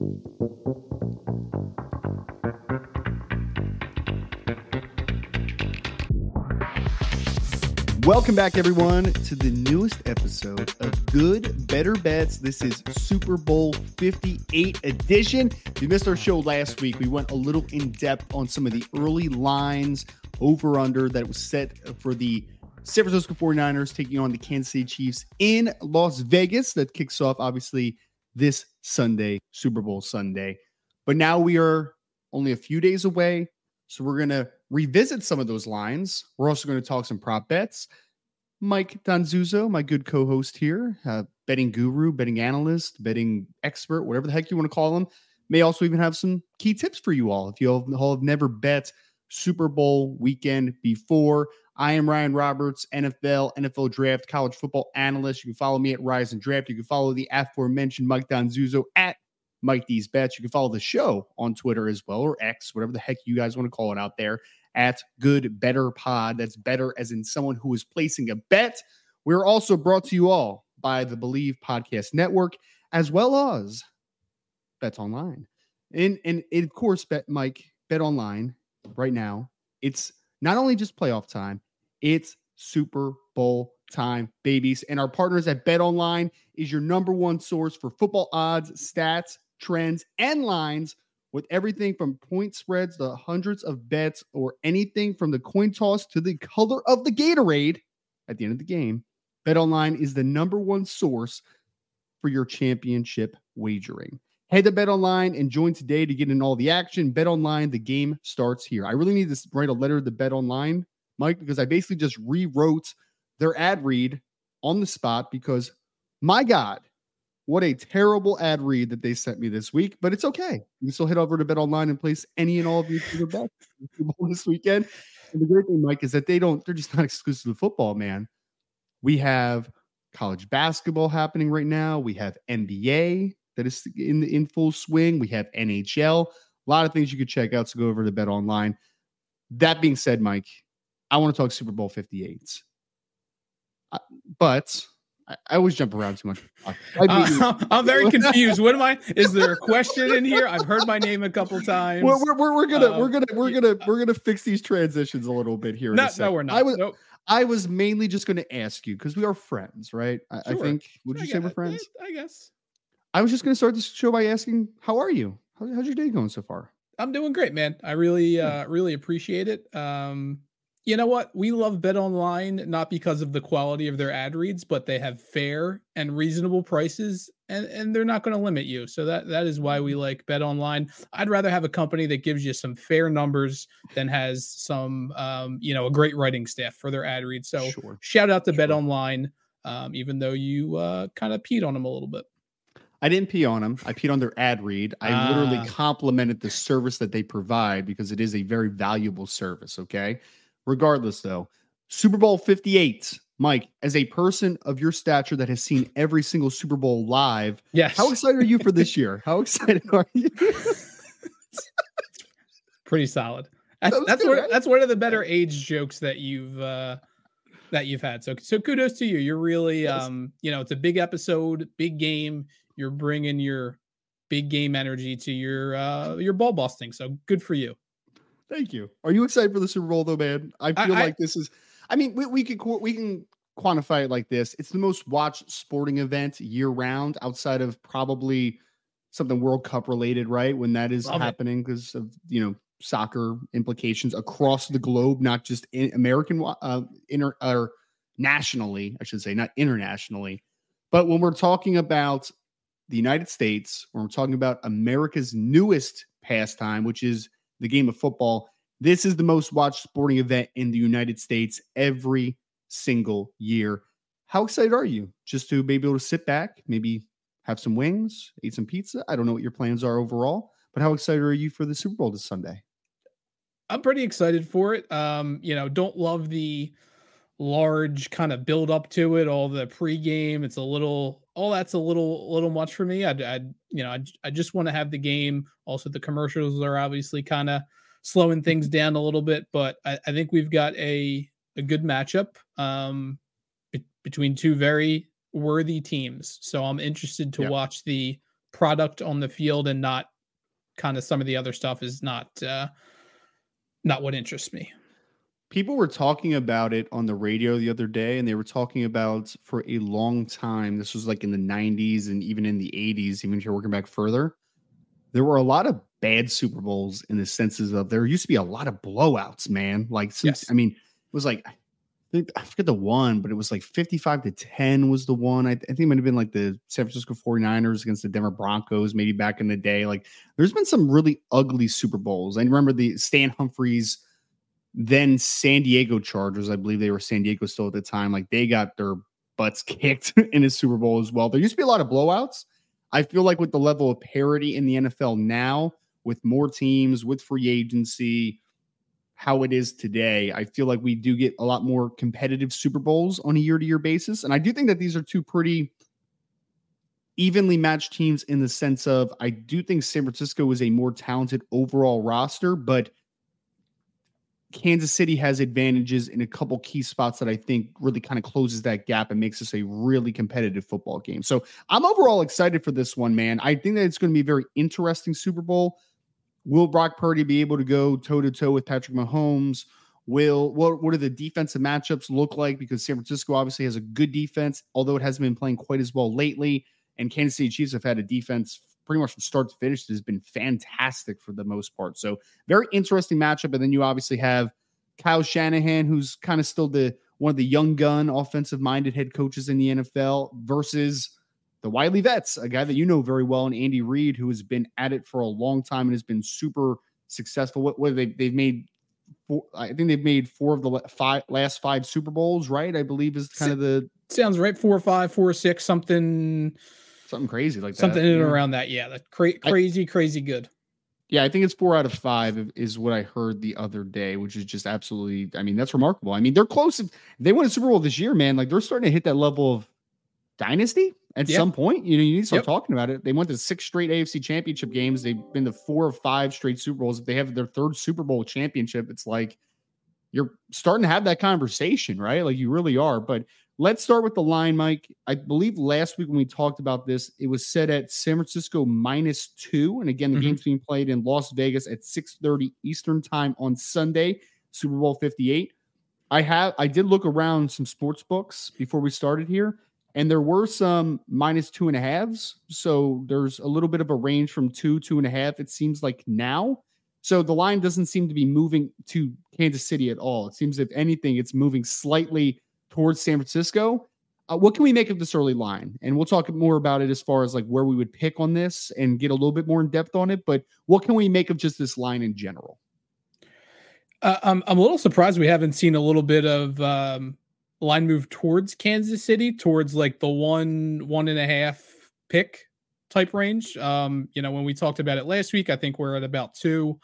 Welcome back, everyone, to the newest episode of Good Bettor Bets. This is Super Bowl 58 edition. If you missed our show last week, we went a little in depth on some of the early lines over under that was set for the San Francisco 49ers taking on the Kansas City Chiefs in Las Vegas. That kicks off, obviously, this Sunday, Super Bowl Sunday. But now we are only a few days away. So we're going to revisit some of those lines. We're also going to talk some prop bets. Mike Donzuso, my good co-host here, uh, betting guru, betting analyst, betting expert, whatever the heck you want to call him, may also even have some key tips for you all if you all have never bet Super Bowl weekend before. I am Ryan Roberts, NFL, NFL draft, college football analyst. You can follow me at Rise and Draft. You can follow the aforementioned Mike Donzuso at Mike D's Bets. You can follow the show on Twitter as well, or X, whatever the heck you guys want to call it out there at Good Bettor Pod. That's better as in someone who is placing a bet. We're also brought to you all by the Believe Podcast Network, as well as Bet Online. And, and of course, Bet Mike, Bet Online right now. It's not only just playoff time, it's Super Bowl time, babies. And our partners at Bet Online is your number one source for football odds, stats, trends, and lines with everything from point spreads to hundreds of bets or anything from the coin toss to the color of the Gatorade at the end of the game. BetOnline is the number one source for your championship wagering. Head to BetOnline and join today to get in all the action. BetOnline, the game starts here. I really need to write a letter to BetOnline, Mike, because I basically just rewrote their ad read on the spot because my God, what a terrible ad read that they sent me this week, but it's okay. You can still head over to Bet Online and place any and all of your bets this weekend. And the great thing, Mike, is that they don't, they're just not exclusive to football, man. We have college basketball happening right now. We have NBA that is in in full swing. We have NHL. A lot of things you could check out. So go over to Bet Online. That being said, Mike, I want to talk Super Bowl 58. Uh, but I, I always jump around too much. Uh, I'm very confused. What am I? Is there a question in here? I've heard my name a couple times. We're, we're, we're, we're gonna uh, we're gonna we're gonna we're gonna fix these transitions a little bit here. No, no, we're not. I was nope. I was mainly just going to ask you because we are friends, right? I, sure. I think. Would you I say we're friends? I guess. I was just going to start this show by asking, "How are you? How, how's your day going so far?" I'm doing great, man. I really, uh, really appreciate it. Um, you know what? We love Bet Online not because of the quality of their ad reads, but they have fair and reasonable prices and, and they're not going to limit you. So that that is why we mm-hmm. like Bet Online. I'd rather have a company that gives you some fair numbers than has some um, you know, a great writing staff for their ad reads. So sure. shout out to sure. Bet Online, um, even though you uh, kind of peed on them a little bit. I didn't pee on them. I peed on their ad read. I ah. literally complimented the service that they provide because it is a very valuable service. Okay. Regardless, though, Super Bowl 58, Mike, as a person of your stature that has seen every single Super Bowl live, yes. how excited are you for this year? How excited are you? Pretty solid. That's, that that's, one, that's one of the better age jokes that you've uh, that you've had. So so kudos to you. You're really yes. um you know it's a big episode, big game. You're bringing your big game energy to your uh your ball busting. So good for you. Thank you. Are you excited for the Super Bowl though, man? I feel I, like I, this is. I mean, we, we can we can quantify it like this: it's the most watched sporting event year round, outside of probably something World Cup related, right? When that is happening because of you know soccer implications across the globe, not just in American, uh, inter or nationally, I should say, not internationally. But when we're talking about the United States, when we're talking about America's newest pastime, which is the game of football. This is the most watched sporting event in the United States every single year. How excited are you just to be able to sit back, maybe have some wings, eat some pizza? I don't know what your plans are overall, but how excited are you for the Super Bowl this Sunday? I'm pretty excited for it. Um, you know, don't love the large kind of build up to it, all the pregame. It's a little, all that's a little, little much for me. I, I you know, I, I just want to have the game. Also, the commercials are obviously kind of slowing things mm-hmm. down a little bit, but I, I think we've got a a good matchup um, be- between two very worthy teams. So I'm interested to watch the product on the field and not kind of some of the other stuff is not uh, not what interests me. People were talking about it on the radio the other day, and they were talking about for a long time. This was like in the 90s and even in the 80s, even if you're working back further. There were a lot of bad Super Bowls in the senses of there used to be a lot of blowouts, man. Like, since, yes. I mean, it was like I forget the one, but it was like 55 to 10 was the one. I, I, think it might have been like the San Francisco 49ers against the Denver Broncos, maybe back in the day. Like there's been some really ugly Super Bowls. I remember the Stan Humphries, then San Diego Chargers. I believe they were San Diego still at the time. Like they got their butts kicked in a Super Bowl as well. There used to be a lot of blowouts. I feel like with the level of parity in the NFL now, with more teams, with free agency, how it is today, I feel like we do get a lot more competitive Super Bowls on a year to year basis. And I do think that these are two pretty evenly matched teams in the sense of I do think San Francisco is a more talented overall roster, but Kansas City has advantages in a couple key spots that I think really kind of closes that gap and makes this a really competitive football game. So I'm overall excited for this one, man. I think that it's going to be a very interesting Super Bowl. Will Brock Purdy be able to go toe to toe with Patrick Mahomes? Will what what do the defensive matchups look like? Because San Francisco obviously has a good defense, although it hasn't been playing quite as well lately. And Kansas City Chiefs have had a defense pretty much from start to finish has been fantastic for the most part. So very interesting matchup. And then you obviously have Kyle Shanahan, who's kind of still the one of the young gun offensive minded head coaches in the NFL versus the Wiley Vets, a guy that you know very well, and Andy Reid, who has been at it for a long time and has been super successful. What, what they they've made, four, I think they've made four of the five last five Super Bowls, right? I believe is kind of the sounds right. Four or five, four or six, something, something crazy like something that, in and around that. Yeah, that cra- crazy, I, crazy good. Yeah, I think it's four out of five is what I heard the other day, which is just absolutely. I mean, that's remarkable. I mean, they're close. If they win a Super Bowl this year, man, like they're starting to hit that level of dynasty at yep. some point. You know, you need to start yep. talking about it. They went to six straight AFC championship games. They've been to four or five straight Super Bowls. If they have their third Super Bowl championship, it's like you're starting to have that conversation, right? Like you really are. But let's start with the line, Mike. I believe last week when we talked about this, it was set at San Francisco minus two. And again, the mm-hmm. game's being played in Las Vegas at 6:30 Eastern time on Sunday, Super Bowl 58. I have I did look around some sports books before we started here and there were some minus two and a halves. So there's a little bit of a range from two, two and a half, it seems like now. So the line doesn't seem to be moving to Kansas City at all. It seems, if anything, it's moving slightly towards San Francisco. Uh, what can we make of this early line? And we'll talk more about it as far as like where we would pick on this and get a little bit more in depth on it. But what can we make of just this line in general? Uh, I'm I'm a little surprised we haven't seen a little bit of um, line move towards Kansas City, towards like the one, one and a half pick type range. Um, you know, when we talked about it last week, I think we're at about two.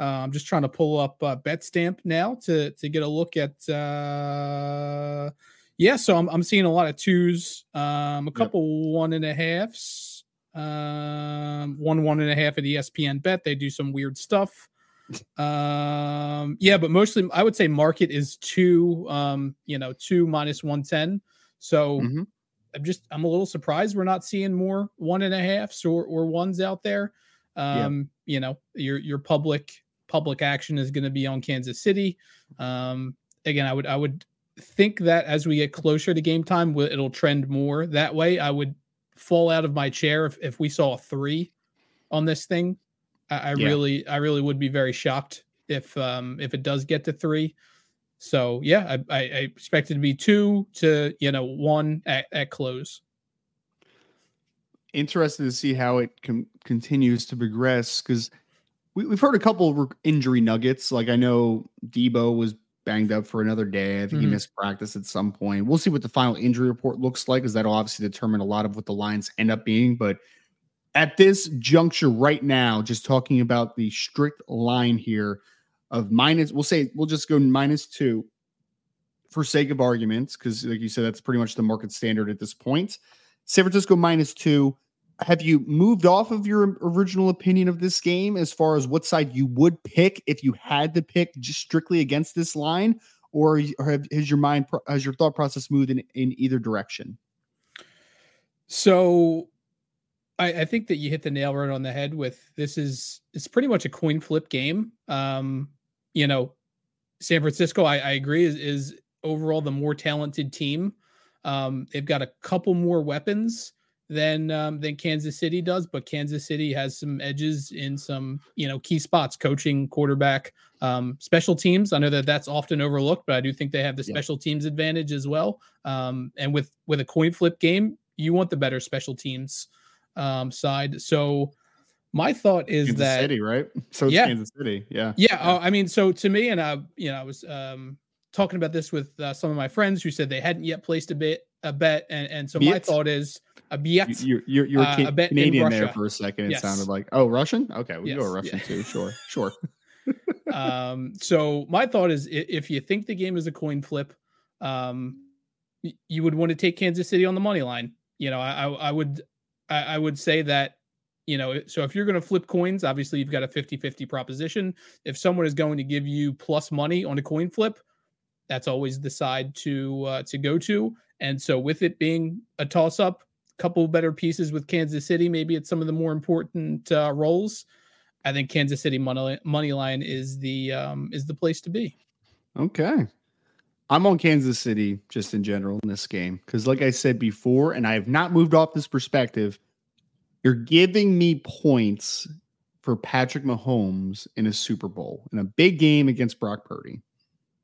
Uh, I'm just trying to pull up uh, Betstamp now to to get a look at. Uh, yeah, so I'm I'm seeing a lot of twos, um, a couple yep. one and a halves, um, one one and a half at ESPN Bet. They do some weird stuff um yeah but mostly i would say market is two um you know two minus 110 so mm-hmm. I'm just i'm a little surprised we're not seeing more one and a halfs or or ones out there um yeah. you know your your public public action is going to be on kansas city um again i would i would think that as we get closer to game time it'll trend more that way i would fall out of my chair if, if we saw a three on this thing I, I yeah. really, I really would be very shocked if um if it does get to three. So yeah, I, I, I expect it to be two to you know one at, at close. Interested to see how it com- continues to progress because we, have heard a couple of injury nuggets. Like I know Deebo was banged up for another day. I think mm-hmm. he missed practice at some point. We'll see what the final injury report looks like, because that'll obviously determine a lot of what the lines end up being. But at this juncture right now, just talking about the strict line here of minus, we'll say we'll just go minus two for sake of arguments, because like you said, that's pretty much the market standard at this point. San Francisco minus two. Have you moved off of your original opinion of this game as far as what side you would pick if you had to pick just strictly against this line, or, have, has your mind has your thought process moved in, in either direction? So I, I, think that you hit the nail right on the head with this is it's pretty much a coin flip game. Um, you know, San Francisco, I, I agree, is, is overall the more talented team. Um, they've got a couple more weapons than um, than Kansas City does, but Kansas City has some edges in some you know key spots, coaching, quarterback, um, special teams. I know that that's often overlooked, but I do think they have the yeah. special teams advantage as well. Um, and with with a coin flip game, you want the better special teams um, side. So my thought is Kansas that City, right? So yeah, Kansas City, yeah, yeah. yeah. Uh, I mean, so to me, and I, you know, I was um, talking about this with uh, some of my friends who said they hadn't yet placed a bet, a bet, and and so bet. my thought is a bet. You, you're you're uh, a Canadian there for a second. It yes. sounded like oh Russian. Okay, we yes. go Russian yeah. too. Sure, sure. um, so my thought is if you think the game is a coin flip, um, you would want to take Kansas City on the money line. You know, I, I would I, I would say that you know so if you're going to flip coins obviously you've got a 50-50 proposition. If someone is going to give you plus money on a coin flip that's always the side to uh, to go to. And so with it being a toss up couple better pieces with kansas city maybe it's some of the more important uh, roles i think kansas city money, money line is the um, is the place to be. Okay. I'm on Kansas City just in general in this game because, like I said before, and I have not moved off this perspective, you're giving me points for Patrick Mahomes in a Super Bowl in a big game against Brock Purdy.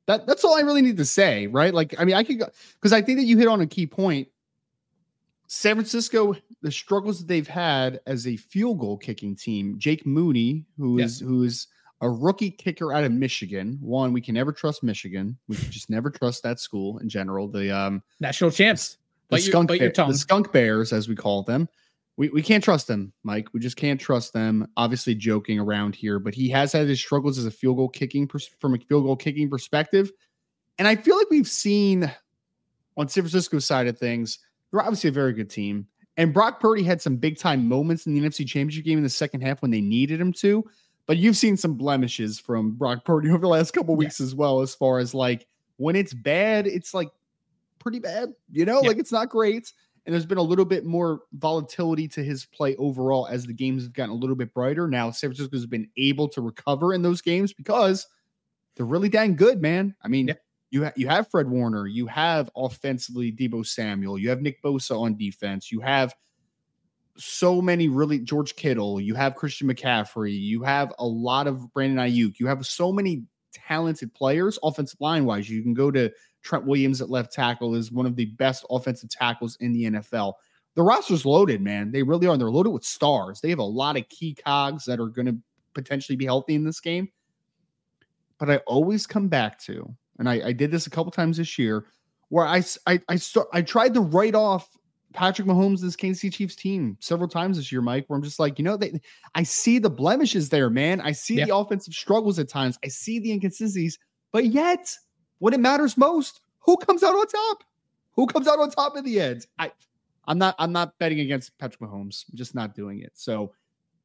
That that's all I really need to say, right? Like, I mean, I could go because I think that you hit on a key point. San Francisco, the struggles that they've had as a field goal kicking team. Jake Moody, who is who is a rookie kicker out of Michigan. One, we can never trust Michigan. We can just never trust that school in general. The um national champs, the, skunk, bear, the skunk bears, as we call them. We, we can't trust them, Mike. We just can't trust them. Obviously, joking around here, but he has had his struggles as a field goal kicking pers- from a field goal kicking perspective. And I feel like we've seen on San Francisco's side of things, they're obviously a very good team. And Brock Purdy had some big time moments in the NFC Championship game in the second half when they needed him to. But you've seen some blemishes from Brock Purdy over the last couple weeks yeah. as well, as far as like when it's bad, it's like pretty bad, you know, yeah. like it's not great. And there's been a little bit more volatility to his play overall as the games have gotten a little bit brighter. Now, San Francisco has been able to recover in those games because they're really dang good, man. I mean, yeah. you ha- you have Fred Warner, you have offensively Deebo Samuel, you have Nick Bosa on defense, you have so many really George Kittle, you have Christian McCaffrey, you have a lot of Brandon Aiyuk, you have so many talented players offensive line wise. You can go to Trent Williams at left tackle is one of the best offensive tackles in the NFL. The roster's loaded, man. They really are. And They're loaded with stars. They have a lot of key cogs that are going to potentially be healthy in this game. But I always come back to, and I, I did this a couple times this year, where I I I, start, I tried to write off Patrick Mahomes' this Kansas City Chiefs team several times this year, Mike, where I'm just like, you know, they, I see the blemishes there, man. I see yeah. the offensive struggles at times. I see the inconsistencies, but yet, when it matters most, who comes out on top? Who comes out on top in the end? I, I'm not. I'm not betting against Patrick Mahomes. I'm just not doing it. So,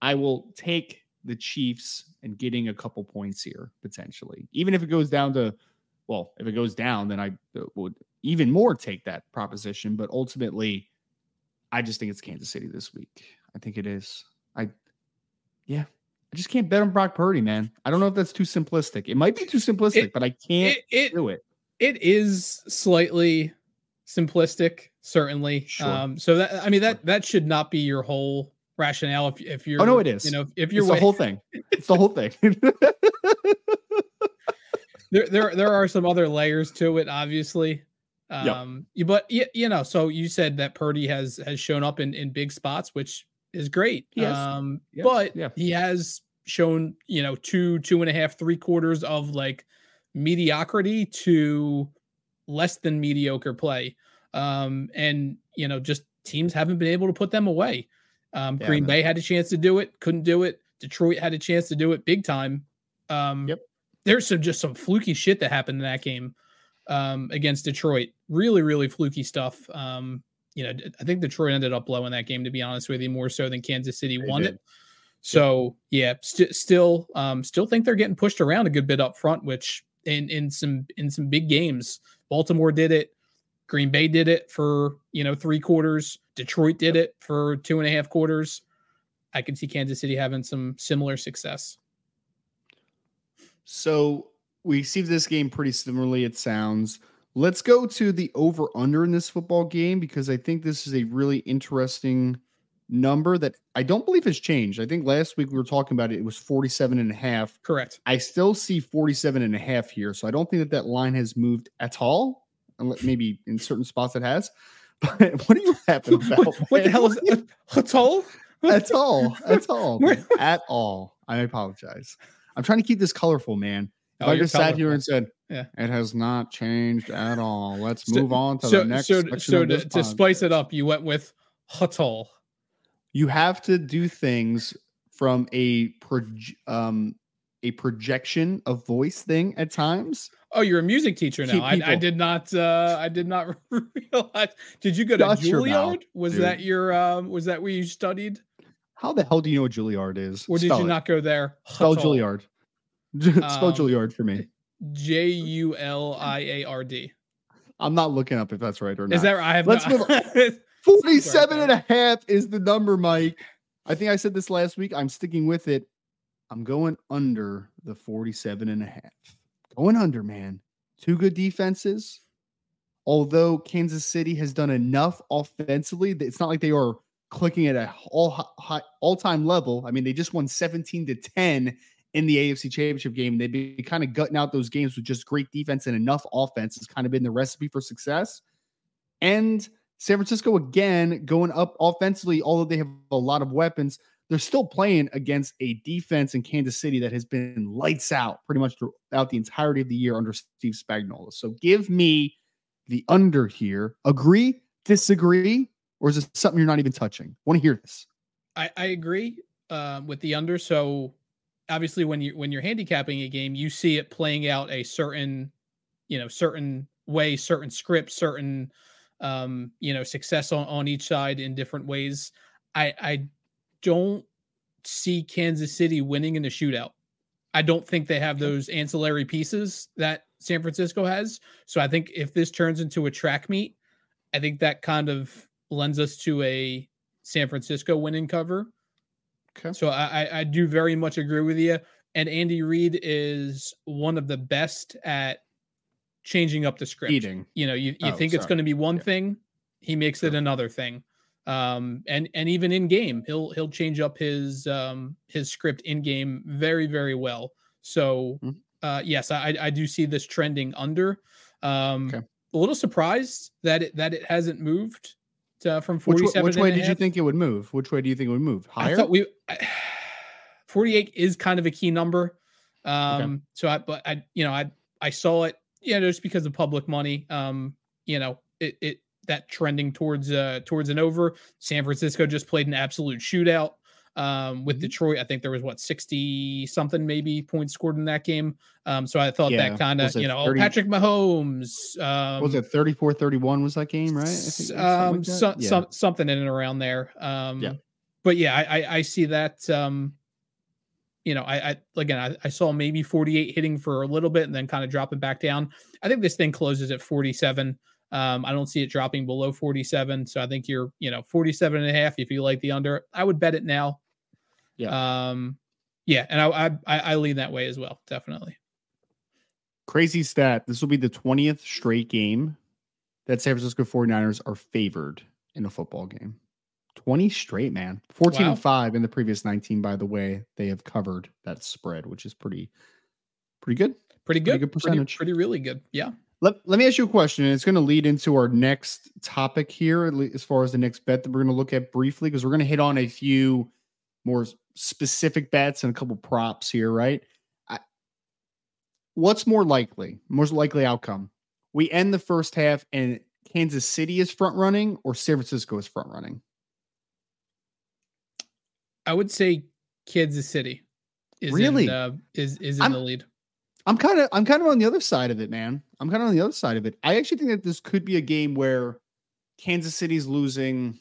I will take the Chiefs and getting a couple points here potentially, even if it goes down to, well, if it goes down, then I uh, would even more take that proposition. But ultimately, I just think it's Kansas City this week. I think it is. I, yeah, I just can't bet on Brock Purdy, man. I don't know if that's too simplistic. It might be too simplistic, it, but I can't it, it, do it. It is slightly simplistic, certainly. Sure. Um, so that I mean that that should not be your whole rationale. If if you're, oh no, it is. You know, if you're it's the whole thing. It's the whole thing. there, there, there are some other layers to it, obviously. Um, yep. but you, you know, so you said that Purdy has has shown up in in big spots, which is great. Yes. Um, yes. but yeah. he has shown, you know, two, two and a half, three quarters of like mediocrity to less than mediocre play. Um, and you know, just teams haven't been able to put them away. Um, yeah, Green man. Bay had a chance to do it, couldn't do it. Detroit had a chance to do it big time. Um, yep. There's some just some fluky shit that happened in that game um, against Detroit. Really, really fluky stuff. Um, you know, I think Detroit ended up blowing that game to be honest with you, more so than Kansas City they won did. it. So yeah, st- still, um, still think they're getting pushed around a good bit up front, which in in some in some big games, Baltimore did it. Green Bay did it for you know three quarters. Detroit did it for two and a half quarters. I can see Kansas City having some similar success. So we see this game pretty similarly. It sounds. Let's go to the over under in this football game because I think this is a really interesting number that I don't believe has changed. I think last week we were talking about it, it was 47 and a half. Correct. I still see 47 and a half here. So I don't think that that line has moved at all. Maybe in certain spots it has. But what are you laughing about? what, what the hell is it? At all? At all. At all. at all. I apologize. I'm trying to keep this colorful, man. If oh, I just sat here and said, yeah. it has not changed at all. Let's move on to so, the next. So, so to, to spice it up, you went with Hutul. You have to do things from a um a projection of voice thing at times. Oh, you're a music teacher now. I, I, did not. uh I did not realize. Did you go to Juilliard? Was dude. that your? um Was that where you studied? How the hell do you know what Juilliard is? Or did Spell you it. not go there? Spell Juilliard. Spell um, Juilliard for me. J U L I A R D. I'm not looking up if that's right or not. Is that right? I have Let's move on. 47 and a half is the number, Mike. I think I said this last week. I'm sticking with it. I'm going under the 47 and a half. Going under, man. Two good defenses. Although Kansas City has done enough offensively, it's not like they are clicking at a all high, all time level. I mean, they just won 17 to 10 in the AFC Championship game. They've been kind of gutting out those games with just great defense and enough offense has kind of been the recipe for success. And San Francisco again going up offensively, although they have a lot of weapons, they're still playing against a defense in Kansas City that has been lights out pretty much throughout the entirety of the year under Steve Spagnuolo. So give me the under here. Agree, disagree, or is this something you're not even touching? Want to hear this? I, I agree uh, with the under. So obviously, when you when you're handicapping a game, you see it playing out a certain, you know, certain way, certain script, certain, um, you know, success on on each side in different ways. I I don't see Kansas City winning in a shootout. I don't think they have those ancillary pieces that San Francisco has. So I think if this turns into a track meet, I think that kind of lends us to a San Francisco winning cover. Okay. So I, I do very much agree with you. And Andy Reid is one of the best at changing up the script. Eating. You know, you, you oh, think sorry. it's going to be one yeah. thing, he makes it another thing um, and and even in game, he'll he'll change up his um, his script in game very very well. So mm-hmm. uh, yes, I I do see this trending under. Um, okay. A little surprised that it that it hasn't moved to, from forty seven. Which, which way did you think it would move? Which way do you think it would move? Higher. I thought we. Forty eight is kind of a key number. Um, okay. so I but I you know I I saw it yeah just because of public money. Um, you know it it that trending towards uh towards an over. San Francisco just played an absolute shootout um, with mm-hmm. Detroit. I think there was what 60 something maybe points scored in that game. Um, so I thought yeah. that kind of, you know, 30, Patrick Mahomes. Um, was it 34 31 was that game, right? um, like so, yeah. some, something in and around there. Um, yeah. But yeah, I, I, I see that. Um, you know, I, I again, I, I saw maybe 48 hitting for a little bit and then kind of dropping back down. I think this thing closes at 47. Um, I don't see it dropping below 47. So I think you're, you know, 47 and a half if you like the under. I would bet it now. Yeah. Um, yeah, and I I I lean that way as well, definitely. Crazy stat. This will be the 20th straight game that San Francisco 49ers are favored in a football game. 20 straight, man. 14 wow. and 5 in the previous 19, by the way. They have covered that spread, which is pretty pretty good. Pretty good. Pretty good percentage. Pretty, pretty really good. Yeah. Let, let me ask you a question. And it's going to lead into our next topic here, as far as the next bet that we're going to look at briefly, because we're going to hit on a few more specific bets and a couple props here, right? I, what's more likely, most likely outcome? We end the first half and Kansas City is front running or San Francisco is front running? I would say Kansas City is really in, uh, is is in I'm, the lead. I'm kind of I'm kind of on the other side of it, man. I'm kind of on the other side of it. I actually think that this could be a game where Kansas City's losing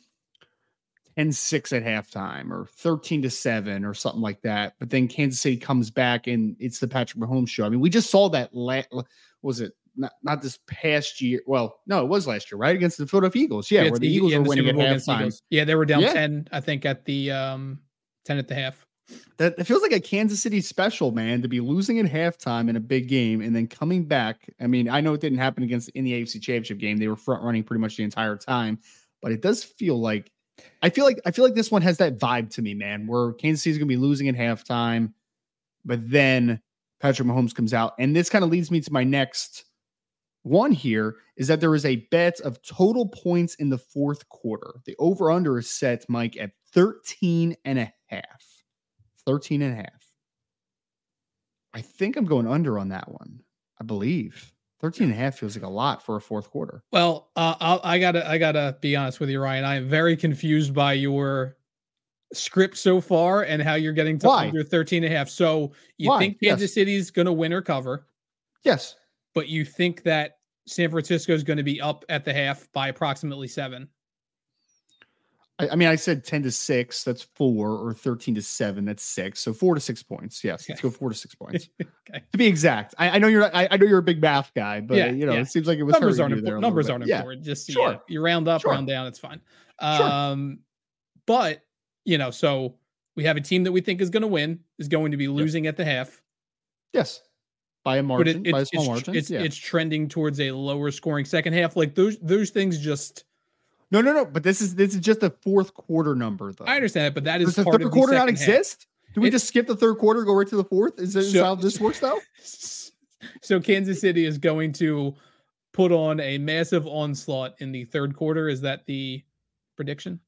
10-6 at halftime or 13 to 7 or something like that. But then Kansas City comes back and it's the Patrick Mahomes show. I mean, we just saw that la- was it not, not this past year. Well, no, it was last year, right? Against the Philadelphia Eagles. Yeah, where the, the Eagles yeah, were winning at halftime. Yeah, they were down yeah. 10, I think, at the um 10 at the half. That it feels like a Kansas City special, man, to be losing at halftime in a big game and then coming back. I mean, I know it didn't happen against in the AFC Championship game. They were front running pretty much the entire time, but it does feel like I feel like I feel like this one has that vibe to me, man, where Kansas City's gonna be losing at halftime, but then Patrick Mahomes comes out. And this kind of leads me to my next one here is that there is a bet of total points in the fourth quarter. The over under is set, Mike, at 13 and a half. 13 and a half. I think I'm going under on that one. I believe 13 and a half feels like a lot for a fourth quarter. Well, uh, I'll, I gotta, I gotta be honest with you, Ryan. I am very confused by your script so far and how you're getting to Why? under 13 and a half. So you Why? think Kansas yes. City's going to win or cover? Yes. But you think that San Francisco is going to be up at the half by approximately seven? I, I, mean, I said 10 to six. That's four, or 13 to seven. That's six. So four to six points. Yes. Okay. Let's go four to six points. okay. To be exact. I, I know you're, I, I, know you're a big math guy, but yeah, you know, yeah. it seems like it was numbers aren't important. Numbers aren't important. Just sure. Yeah, you round up, sure. round down. It's fine. Um, sure. but you know, so we have a team that we think is going to win, is going to be losing yep. at the half. Yes. By a margin, it, by a small it's, margin. It's, yeah. it's trending towards a lower scoring second half. Like those those things just no, no, no. But this is this is just a fourth quarter number, though. I understand it, but that is Does the third quarter not exist. Half. Do we just skip the third quarter, go right to the fourth? Is this so, how this works, though? So Kansas City is going to put on a massive onslaught in the third quarter. Is that the prediction?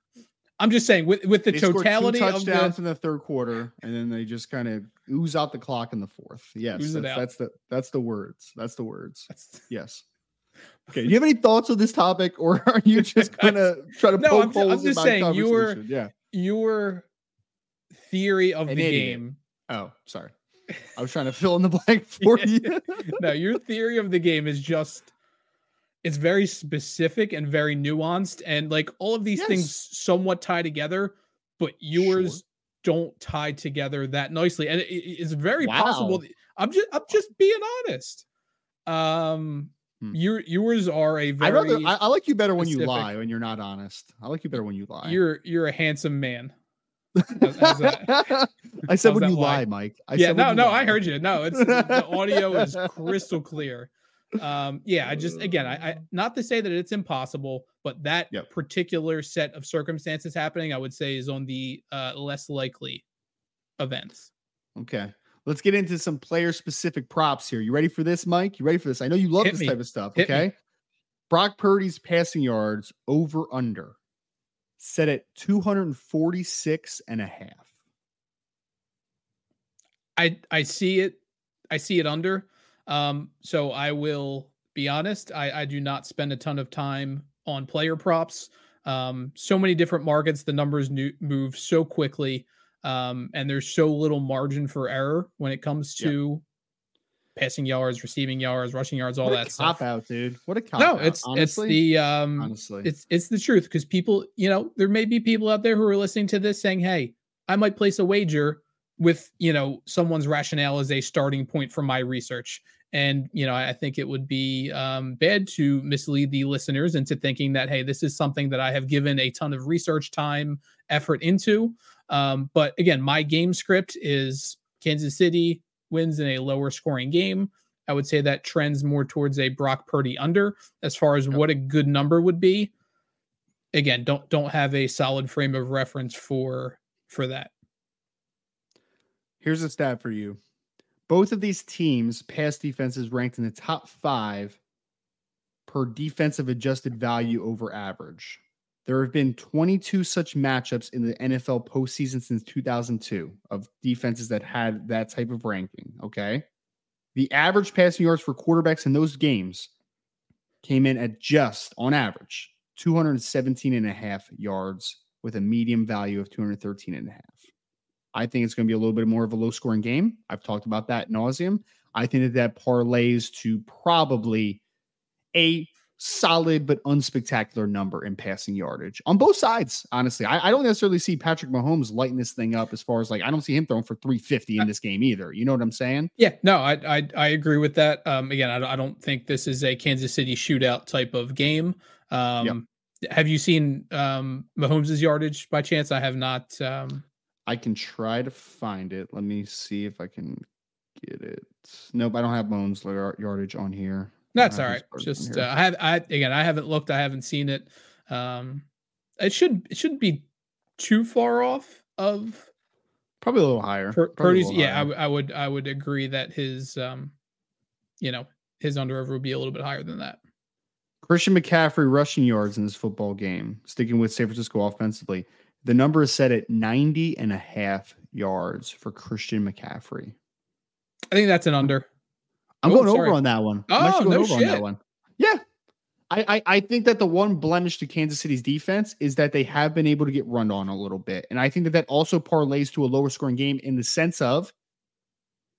I'm just saying with with the they totality touchdowns of the, in the third quarter, and then they just kind of ooze out the clock in the fourth. Yes, that's, that's, the that's the words. That's the words. That's, yes. Okay. Do you have any thoughts on this topic, or are you just gonna try to no, poke I'm, holes I'm just in saying your yeah your theory of An the idiot. game. Oh, sorry. I was trying to fill in the blank for you. no, your theory of the game is just it's very specific and very nuanced and like all of these yes. things somewhat tie together but yours sure. don't tie together that nicely and it, it's very wow. possible i'm just i'm just being honest um hmm. your yours are a very I, rather, I, I like you better specific, when you lie when you're not honest i like you better when you lie you're you're a handsome man I said when you lie, Mike. I yeah, no, no, lie. I heard you. No, it's the audio is crystal clear um yeah i just again I, I, not to say that it's impossible but that yep. particular set of circumstances happening i would say is on the uh less likely events okay let's get into some player specific props here. You ready for this mike? You ready for this? I know you love Hit this me. type of stuff Hit okay? Me. brock purdy's passing yards over under set at 246 and a half. I i see it. I see it under. Um, so I will be honest, I, I do not spend a ton of time on player props. Um, so many different markets, the numbers new, move so quickly, um, and there's so little margin for error when it comes to passing yards, receiving yards, rushing yards, all what that stuff. Cop out, dude. What a cop no, it's honestly, it's the um, honestly, it's it's the truth because people, you know, there may be people out there who are listening to this saying, "Hey, I might place a wager." with you know someone's rationale as a starting point for my research and you know, I think it would be um, bad to mislead the listeners into thinking that hey, this is something that I have given a ton of research time, effort into. Um, but again, my game script is Kansas City wins in a lower scoring game. I would say that trends more towards a Brock Purdy under as far as what a good number would be. Again, don't don't have a solid frame of reference for for that. Here's a stat for you. Both of these teams' pass defenses ranked in the top five per defensive adjusted value over average. There have been 22 such matchups in the NFL postseason since 2002 of defenses that had that type of ranking. Okay. The average passing yards for quarterbacks in those games came in at just on average 217 and a half yards with a medium value of 213 and a half. I think it's going to be a little bit more of a low scoring game. I've talked about that nauseum. I think that that parlays to probably a solid but unspectacular number in passing yardage on both sides. Honestly, I, I, don't necessarily see Patrick Mahomes lighting this thing up as far as like I don't see him throwing for 350 in this game either. You know what I'm saying? Yeah, no, I I, I agree with that. Um, again, I, I, don't think this is a Kansas City shootout type of game. Um, yep. have you seen um Mahomes' yardage by chance? I have not. Um, I can try to find it. Let me see if I can get it. Nope, I don't have Mahomes yardage on here. That's all right. Just uh, I have I again I haven't looked. I haven't seen it. Um, it should it shouldn't be too far off of probably a little higher. Pur- Purdy's little yeah, higher. I, I would I would agree that his um, you know, his under over would be a little bit higher than that. Christian McCaffrey rushing yards in this football game, sticking with San Francisco offensively. The number is set at 90 and a half yards for Christian McCaffrey. I think that's an under. I'm oh, going sorry. over on that one. I'm oh, going no over shit. on that one. Yeah. I, I, I think that the one blemish to Kansas City's defense is that they have been able to get run on a little bit. And I think that that also parlays to a lower scoring game in the sense of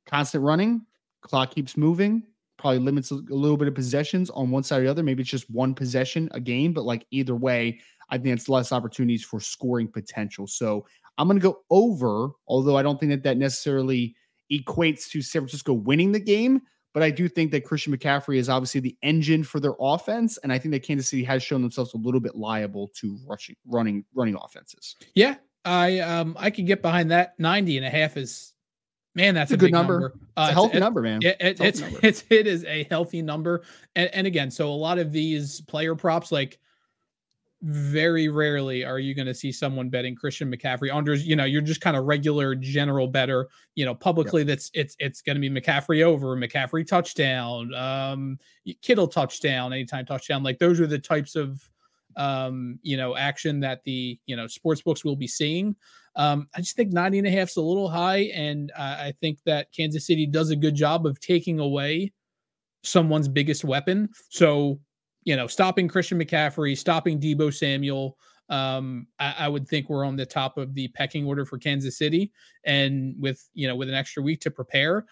constant running, clock keeps moving, probably limits a little bit of possessions on one side or the other. Maybe it's just one possession a game, but like either way, I think it's less opportunities for scoring potential. So I'm going to go over, although I don't think that that necessarily equates to San Francisco winning the game. But I do think that Christian McCaffrey is obviously the engine for their offense. And I think that Kansas City has shown themselves a little bit liable to rushing, running, running offenses. Yeah. I um I could get behind that 90 and a half is man, that's a, a, good number. number. Uh, it's a healthy number, man. It, it, it's it's, it's it is a healthy number. And and again, so a lot of these player props like very rarely are you going to see someone betting Christian McCaffrey unders. You know, you're just kind of regular general better. You know, publicly yep. that's it's it's going to be McCaffrey over, McCaffrey touchdown, um, Kittle touchdown, anytime touchdown. Like those are the types of um, you know, action that the you know sports books will be seeing. Um, I just think 90 and a half is a little high, and uh, I think that Kansas City does a good job of taking away someone's biggest weapon. So you know, stopping Christian McCaffrey, stopping Deebo Samuel. Um, I, I, would think we're on the top of the pecking order for Kansas City, and with you know with an extra week to prepare,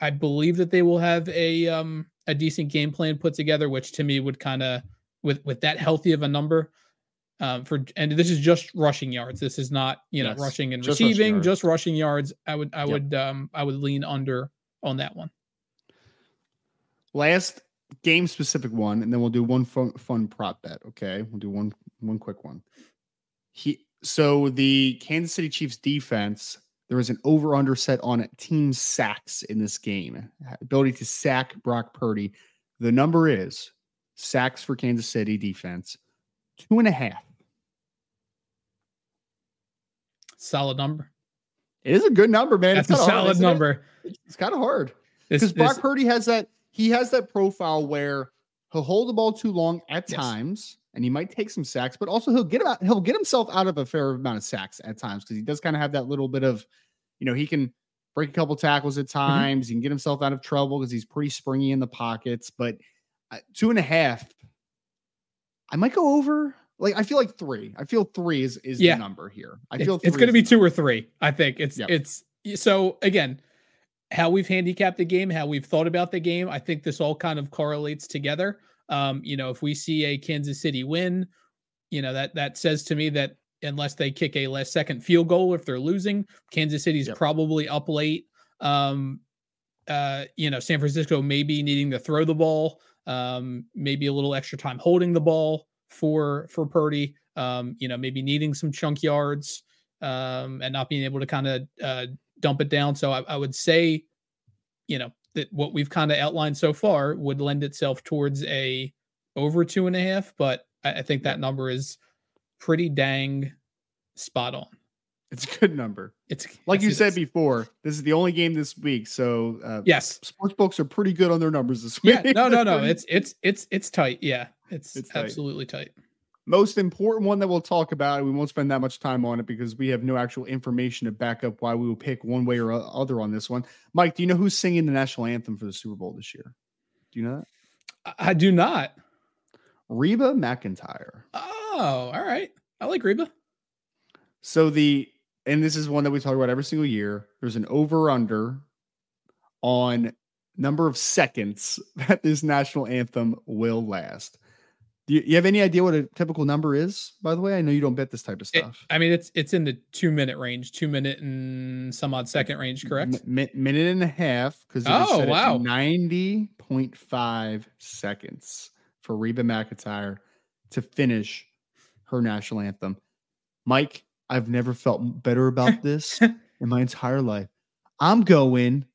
I believe that they will have a um a decent game plan put together, which to me would kind of with with that healthy of a number. Um, for and this is just rushing yards. This is not you know yes, rushing and just receiving, rushing just rushing yards. I would I yep. would um I would lean under on that one. Last game specific one, and then we'll do one fun, fun prop bet. Okay, we'll do one one quick one. He so the Kansas City Chiefs defense. There was an over under set on team sacks in this game. Ability to sack Brock Purdy. The number is sacks for Kansas City defense two and a half. Solid number. It is a good number, man. That's it's a solid hard, number. It? It's kind of hard because Brock Purdy has that he has that profile where he'll hold the ball too long at yes. times and he might take some sacks, but also he'll get about he'll get himself out of a fair amount of sacks at times because he does kind of have that little bit of, you know, he can break a couple tackles at mm-hmm. times. Mm-hmm. He can get himself out of trouble because he's pretty springy in the pockets. But uh, two and a half, I might go over. Like I feel like three. I feel three is is yeah. the number here. I feel it's, it's going to be two or three. I think it's yep. it's so again how we've handicapped the game, how we've thought about the game. I think this all kind of correlates together. Um, you know, if we see a Kansas City win, you know that that says to me that unless they kick a last second field goal, if they're losing, Kansas City's yep. probably up late. Um, uh, you know, San Francisco maybe needing to throw the ball, um, maybe a little extra time holding the ball for for Purdy. Um, you know, maybe needing some chunk yards um, and not being able to kind of uh, dump it down. So I, I would say, you know, that what we've kind of outlined so far would lend itself towards a over two and a half, but I, I think that number is pretty dang spot on. It's a good number. It's like you said before. This is the only game this week, so uh, yes, sports books are pretty good on their numbers this week. Yeah, no, no, no. It's it's it's it's tight. Yeah, it's, it's tight. absolutely tight most important one that we'll talk about. We won't spend that much time on it because we have no actual information to back up why we will pick one way or other on this one. Mike, do you know who's singing the national anthem for the Super Bowl this year? Do you know that? I do not. Reba McEntire. Oh, all right. I like Reba. So the and this is one that we talk about every single year. There's an over under on number of seconds that this national anthem will last. Do you, you, have any idea what a typical number is? By the way, I know you don't bet this type of stuff. It, I mean, it's it's in the two minute range, two minute and some odd second range, correct? M- minute and a half because oh wow, ninety point five seconds for Reba McEntire to finish her national anthem. Mike, I've never felt better about this in my entire life. I'm going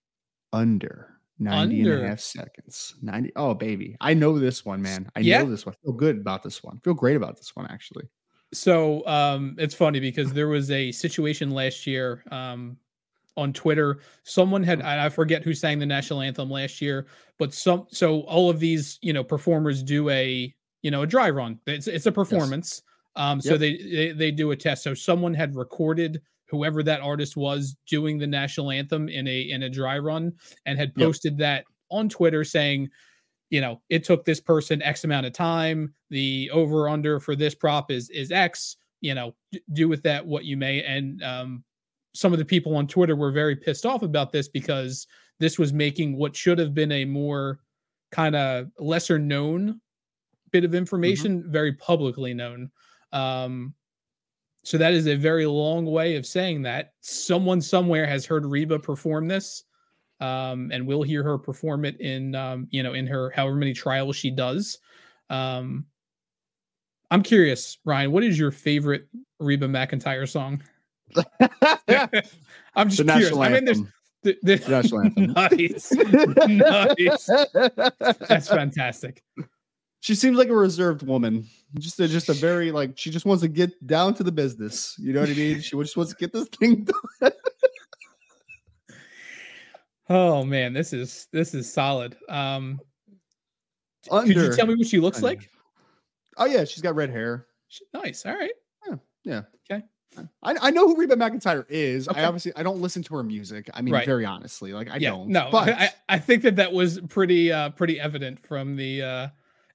under 90 Under. and a half seconds. 90. Oh, baby. I know this one, man. I yeah. know this one. I feel good about this one. I feel great about this one, actually. So um, it's funny because there was a situation last year um, on Twitter. Someone had I forget who sang the national anthem last year, but some so all of these you know performers do a you know a dry run. It's it's a performance. Yes. Um, so yep. they, they they do a test. So someone had recorded whoever that artist was doing the national anthem in a in a dry run and had posted yep. that on Twitter saying, you know, it took this person X amount of time. The over under for this prop is is X. You know, do with that what you may. And um, some of the people on Twitter were very pissed off about this because this was making what should have been a more kind of lesser known bit of mm-hmm. information mm-hmm. very publicly known. Um, so that is a very long way of saying that someone somewhere has heard Reba perform this, um, and will hear her perform it in, um, you know, in her however many trials she does. Um, I'm curious, Ryan, what is your favorite Reba McEntire song? I'm just curious. I mean, there's the, the, national anthem. nice, nice. That's fantastic she seems like a reserved woman. Just a, just a very like she just wants to get down to the business. You know what I mean? She just wants to get this thing done. oh man, this is this is solid. Um Under, could you tell me what she looks like? Oh yeah, she's got red hair. She, nice. All right. Yeah. Yeah. Okay. I, I know who Reba McEntire is. Okay. I obviously I don't listen to her music. I mean, right. very honestly, like I yeah, don't. No, but I, I think that that was pretty uh pretty evident from the uh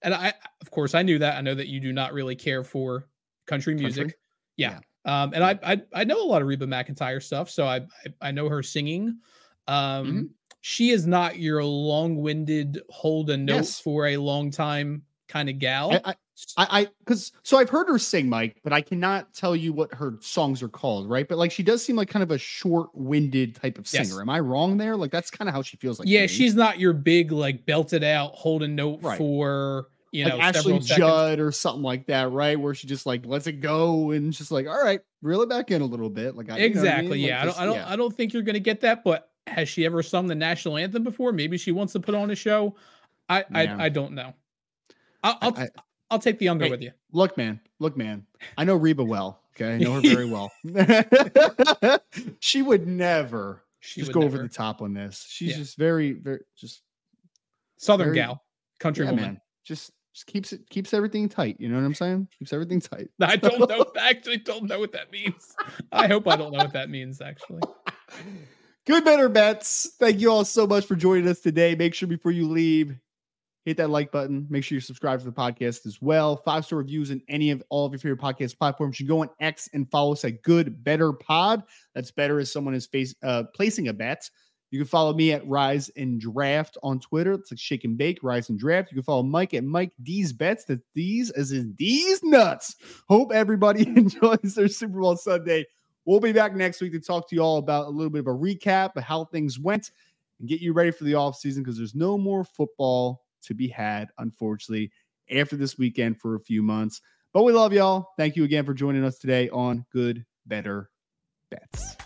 and I, of course, I knew that. I know that you do not really care for country music. Country? Yeah. yeah. Um, and I, I, I know a lot of Reba McEntire stuff, so I, I, I know her singing. Um, mm-hmm. she is not your long-winded hold a note yes. for a long time kind of gal. I, I, because so I've heard her sing, Mike, but I cannot tell you what her songs are called, right? But like she does seem like kind of a short-winded type of singer. Yes. Am I wrong there? Like that's kind of how she feels like. Yeah, she's not your big like belted out, hold a note right. for you know Ashley Judd or something like that, right? Where she just like lets it go and just like, all right, reel it back in a little bit. Like I, exactly, you know I mean? yeah. Just, I don't, I don't, yeah. I don't think you're gonna get that. But has she ever sung the national anthem before? Maybe she wants to put on a show. I, yeah. I, I don't know. I'll, I'll, I, I'll take the under hey, with you. Look, man. Look, man. I know Reba well. Okay, I know her very well. she would never she just would go never. over the top on this. She's yeah. just very, very just southern very, gal, country yeah, woman. Man. Just just keeps it keeps everything tight. You know what I'm saying? Keeps everything tight. I don't know. I actually don't know what that means. I hope I don't know what that means. Actually. Good Bettor Bets. Thank you all so much for joining us today. Make sure before you leave, hit that like button. Make sure you subscribe to the podcast as well. Five star reviews in any of all of your favorite podcast platforms. You go on X and follow us at Good Bettor Pod. That's better as someone is face, uh, placing a bet. You can follow me at Rise and Draft on Twitter. It's like Shake and Bake, Rise and Draft. You can follow Mike at Mike D's Bets. That these as in these nuts. Hope everybody enjoys their Super Bowl Sunday. We'll be back next week to talk to you all about a little bit of a recap of how things went and get you ready for the off season because there's no more football to be had, unfortunately, after this weekend for a few months. But we love y'all. Thank you again for joining us today on Good Bettor Bets.